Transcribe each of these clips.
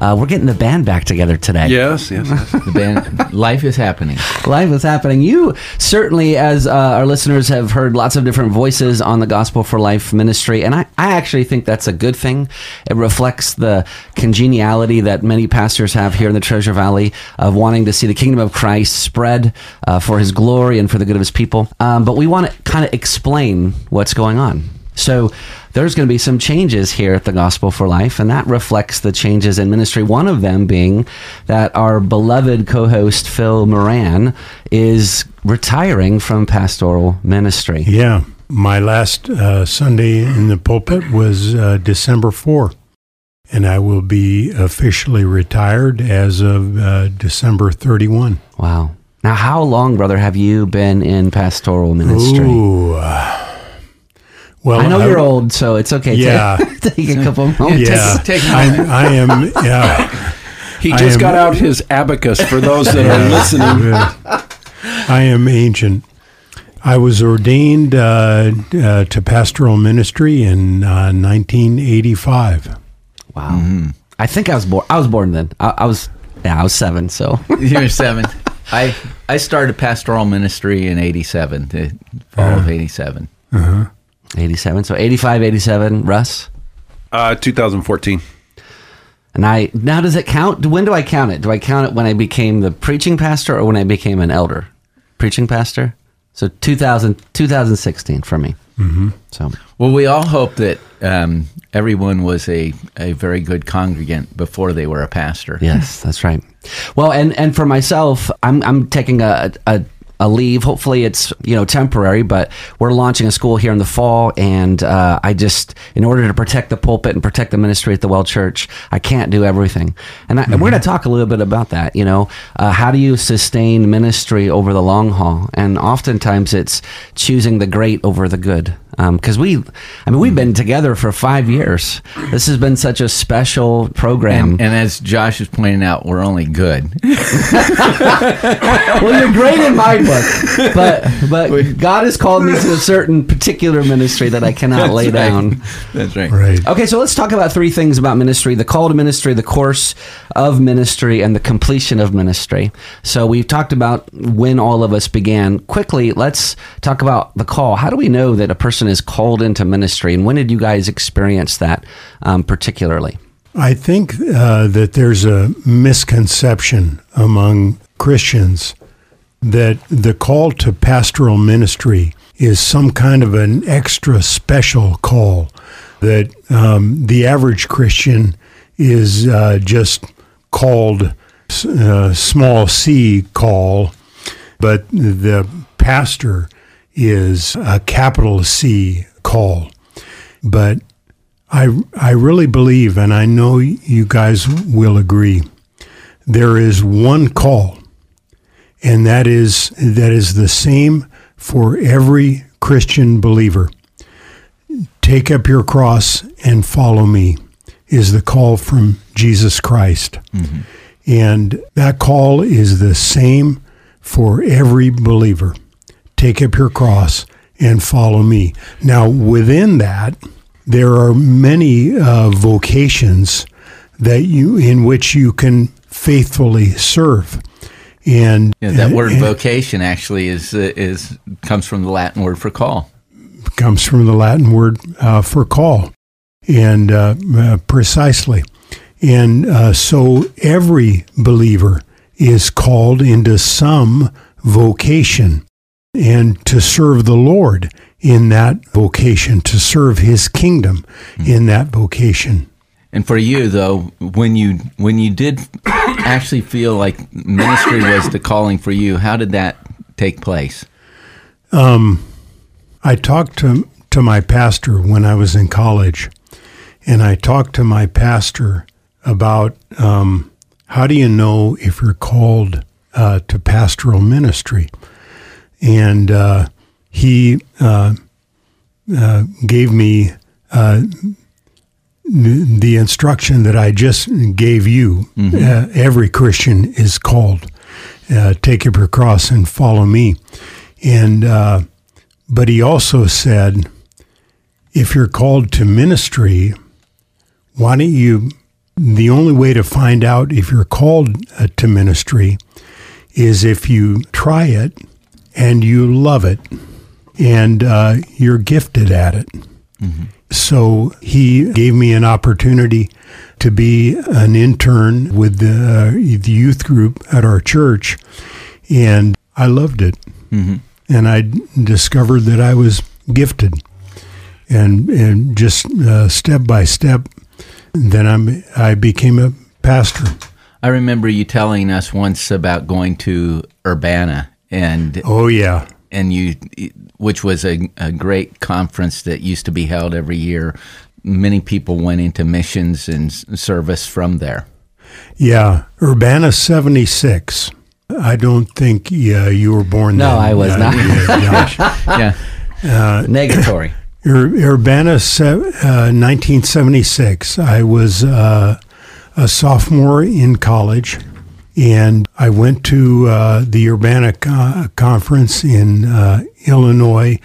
Uh, we're getting the band back together today. Yes, yes. yes. The band, life is happening. Life is happening. You certainly, as uh, our listeners, have heard lots of different voices on the Gospel for Life ministry, and I, I actually think that's a good thing. It reflects the congeniality that many pastors have here in the Treasure Valley of wanting to see the kingdom of Christ spread uh, for His glory and for the good of His people. Um, but we want to kind of explain what's going on. So there's going to be some changes here at the Gospel for Life, and that reflects the changes in ministry. One of them being that our beloved co host, Phil Moran, is retiring from pastoral ministry. Yeah. My last uh, Sunday in the pulpit was uh, December 4. And I will be officially retired as of uh, December 31. Wow. Now, how long, brother, have you been in pastoral ministry? Ooh. uh, well, I know I- you're old, so it's okay. Yeah. Take, take a couple moments. Yeah, Take- take a I'm, I am. Yeah, He just am- got out his abacus for those that are listening. I am ancient. I was ordained uh, uh, to pastoral ministry in uh, 1985. Wow. I think I was born. I was born then. I, I was. Yeah, I was seven. So You're seven. I I started pastoral ministry in '87, the fall of '87. Eighty-seven. So 85, 87, Russ. Uh, 2014. And I now does it count? When do I count it? Do I count it when I became the preaching pastor or when I became an elder? Preaching pastor. So 2000, 2016 for me. Mm-hmm. So Well, we all hope that um, everyone was a, a very good congregant before they were a pastor. Yes, that's right. Well, and and for myself, I'm I'm taking a, a a leave. Hopefully, it's you know temporary, but we're launching a school here in the fall, and uh, I just, in order to protect the pulpit and protect the ministry at the Well Church, I can't do everything, and, I, and we're going to talk a little bit about that. You know, uh, how do you sustain ministry over the long haul? And oftentimes, it's choosing the great over the good. Because we, I mean, we've been together for five years. This has been such a special program. And, and as Josh is pointing out, we're only good. well, you're great in my book, but but God has called me to a certain particular ministry that I cannot lay right. down. That's right. Right. Okay, so let's talk about three things about ministry: the call to ministry, the course of ministry, and the completion of ministry. So we've talked about when all of us began. Quickly, let's talk about the call. How do we know that a person is called into ministry, and when did you guys experience that um, particularly? I think uh, that there's a misconception among Christians that the call to pastoral ministry is some kind of an extra special call, that um, the average Christian is uh, just called uh, small c call, but the pastor is a capital C call. But I, I really believe, and I know you guys will agree, there is one call, and that is that is the same for every Christian believer. Take up your cross and follow me is the call from Jesus Christ. And that call is the same for every believer. Take up your cross and follow me. Now, within that, there are many uh, vocations that you in which you can faithfully serve. And Yeah, that word and- vocation actually is uh, is comes from the Latin word for call. comes from the Latin word uh, for call, and uh, uh, precisely. And uh, so every believer is called into some vocation and to serve the Lord in that vocation, to serve His kingdom in that vocation. And for you though, when you when you did actually feel like ministry was the calling for you, how did that take place? I talked to to my pastor when I was in college, and I talked to my pastor about um, how do you know if you're called uh, to pastoral ministry, and uh, he uh, uh, gave me uh, the, the instruction that I just gave you. Uh, every Christian is called. Uh, take up your cross and follow me, and. Uh, but he also said, if you're called to ministry, why don't you? The only way to find out if you're called uh, to ministry is if you try it and you love it and uh, you're gifted at it. So he gave me an opportunity to be an intern with the, uh, the youth group at our church, and I loved it. And I discovered that I was gifted, and and just uh, step by step, then I'm I became a pastor. I remember you telling us once about going to Urbana and Oh yeah, and you which was a, a great conference that used to be held every year. Many people went into missions and service from there. yeah. Urbana seventy six. I don't think yeah, you were born. There. No, then. I was Uh, not. yeah. Yeah. Negatory. Ur- Urbana, uh, 1976. I was uh, a sophomore in college, and I went to uh, the Urbana co- conference in uh, Illinois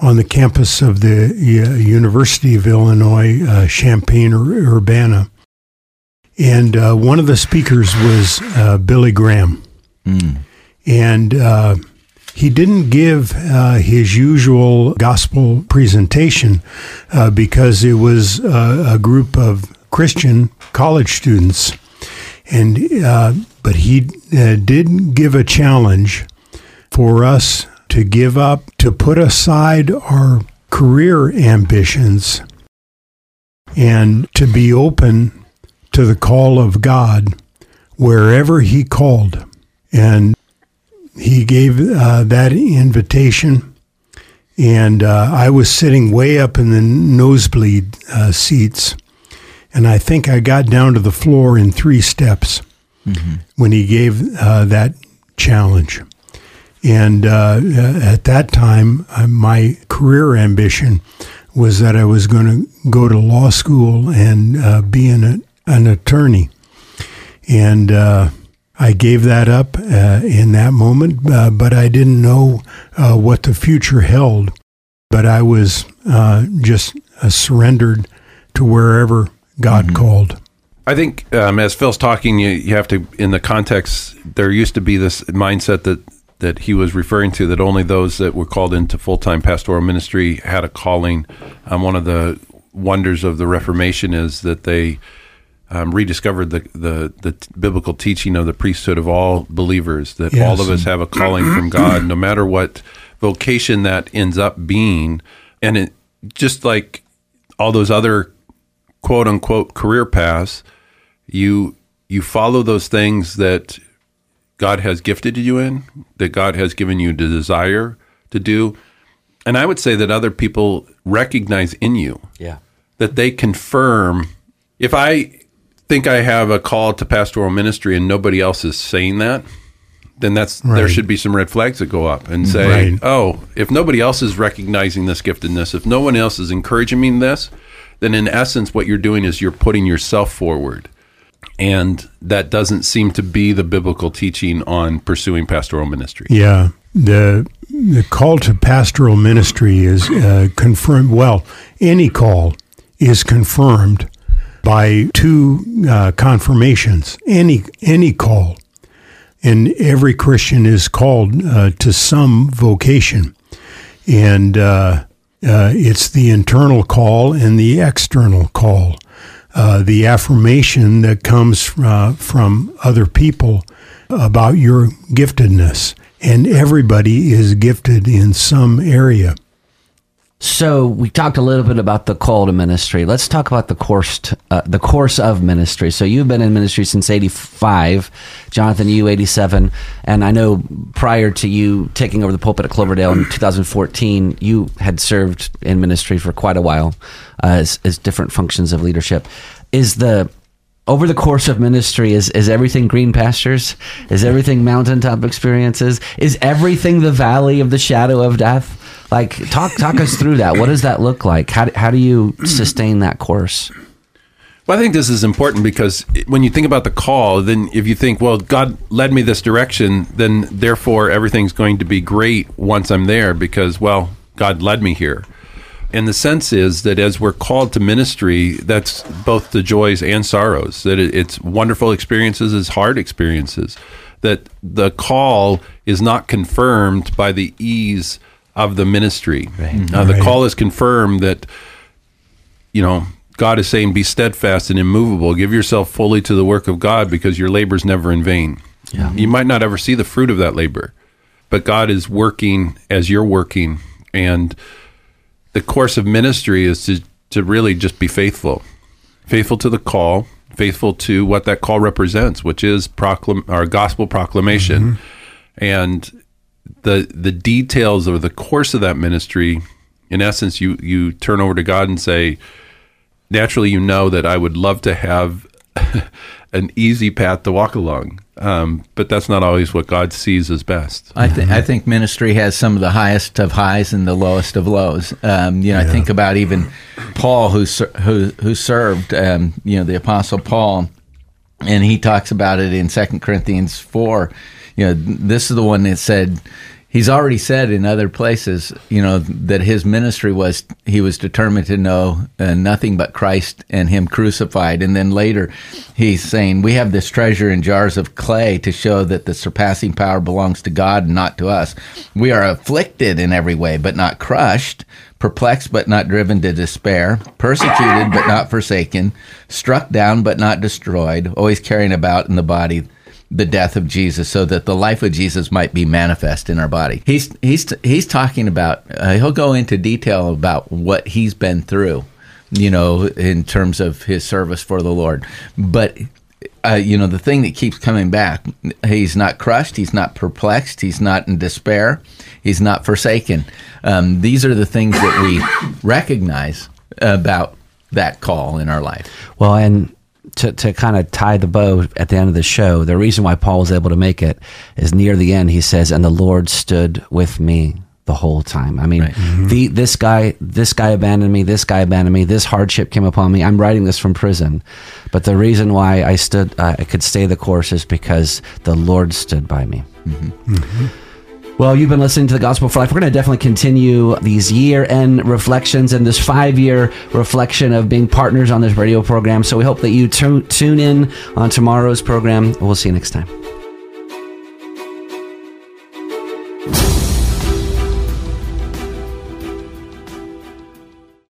on the campus of the uh, University of Illinois, uh, Champaign Urbana. And uh, one of the speakers was uh, Billy Graham. And uh, he didn't give uh, his usual gospel presentation uh, because it was uh, a group of Christian college students, and uh, but he uh, did give a challenge for us to give up, to put aside our career ambitions, and to be open to the call of God wherever He called, and he gave uh, that invitation, and uh, I was sitting way up in the nosebleed uh, seats, and I think I got down to the floor in three steps when he gave uh, that challenge. And uh, at that time, uh, my career ambition was that I was going to go to law school and uh, be an, an attorney. And uh, I gave that up uh, in that moment, uh, but I didn't know uh, what the future held. But I was uh, just uh, surrendered to wherever God called. I think um, as Phil's talking, you, you have to, in the context, there used to be this mindset that that he was referring to that only those that were called into full time pastoral ministry had a calling. Um, one of the wonders of the Reformation is that they um, rediscovered the, the the t- biblical teaching of the priesthood of all believers. That all of us have a calling from God, no matter what vocation that ends up being, and it just like all those other quote unquote career paths, you you follow those things that God has gifted you in, that God has given you the desire to do. And I would say that other people recognize in you Yeah. that they confirm if I think I have a call to pastoral ministry and nobody else is saying that, then that's there should be some red flags that go up and say, Right. "Oh, if nobody else is recognizing this giftedness, if no one else is encouraging me in this, then in essence what you're doing is you're putting yourself forward." And that doesn't seem to be the biblical teaching on pursuing pastoral ministry. Yeah, the the call to pastoral ministry is uh, confirmed. Well, any call is confirmed by two uh, confirmations. Any any call, and every Christian is called uh, to some vocation, and uh, uh, it's the internal call and the external call. Uh, the affirmation that comes uh, from other people about your giftedness. And everybody is gifted in some area. So we talked a little bit about the call to ministry. Let's talk about the course, t- uh, the course of ministry. So you've been in ministry since '85, Jonathan. You '87, and I know prior to you taking over the pulpit at Cloverdale in 2014, you had served in ministry for quite a while uh, as, as different functions of leadership. Is the over the course of ministry is is everything green pastures is everything mountaintop experiences is everything the valley of the shadow of death like talk talk us through that. What does that look like? How, how do you sustain that course? Well, I think this is important because when you think about the call, then if you think, well, God led me this direction, then therefore everything's going to be great once I'm there because, well, God led me here. And the sense is that as we're called to ministry, that's both the joys and sorrows, that it's wonderful experiences as hard experiences, that the call is not confirmed by the ease of the ministry. Uh, the Right. call is confirmed that you know, God is saying, be steadfast and immovable. Give yourself fully to the work of God because your labor is never in vain. Yeah. You might not ever see the fruit of that labor, but God is working as you're working. And the course of ministry is to, to really just be faithful, faithful to the call, faithful to what that call represents, which is proclam- our gospel proclamation. And the the details of the course of that ministry, in essence, you you turn over to God and say, naturally, you know that I would love to have an easy path to walk along, um, but that's not always what God sees as best. I, th- I think ministry has some of the highest of highs and the lowest of lows. Um, you know, I think about even Paul, who who who served, um, you know, the Apostle Paul, and he talks about it in Second Corinthians four. You know, this is the one that said he's already said in other places, you know, that his ministry was he was determined to know uh, nothing but Christ and Him crucified. And then later, he's saying we have this treasure in jars of clay to show that the surpassing power belongs to God and not to us. We are afflicted in every way, but not crushed. Perplexed but not driven to despair, persecuted but not forsaken, struck down but not destroyed, always carrying about in the body the death of Jesus, so that the life of Jesus might be manifest in our body. He's he's he's talking about. Uh, he'll go into detail about what he's been through, you know, in terms of his service for the Lord. But uh, you know, the thing that keeps coming back, he's not crushed, he's not perplexed, he's not in despair, he's not forsaken. Um, these are the things that we recognize about that call in our life. Well, and to, to kind of tie the bow at the end of the show, the reason why Paul was able to make it is near the end, he says, and the Lord stood with me the whole time. I mean, mm-hmm. the, this guy, this guy abandoned me, this guy abandoned me, this hardship came upon me. I'm writing this from prison. But the reason why I stood, uh, I could stay the course is because the Lord stood by me. Mm-hmm. Mm-hmm. Well, you've been listening to the Gospel for Life. We're going to definitely continue these year end reflections and this five year reflection of being partners on this radio program. So we hope that you tu- tune in on tomorrow's program. We'll see you next time.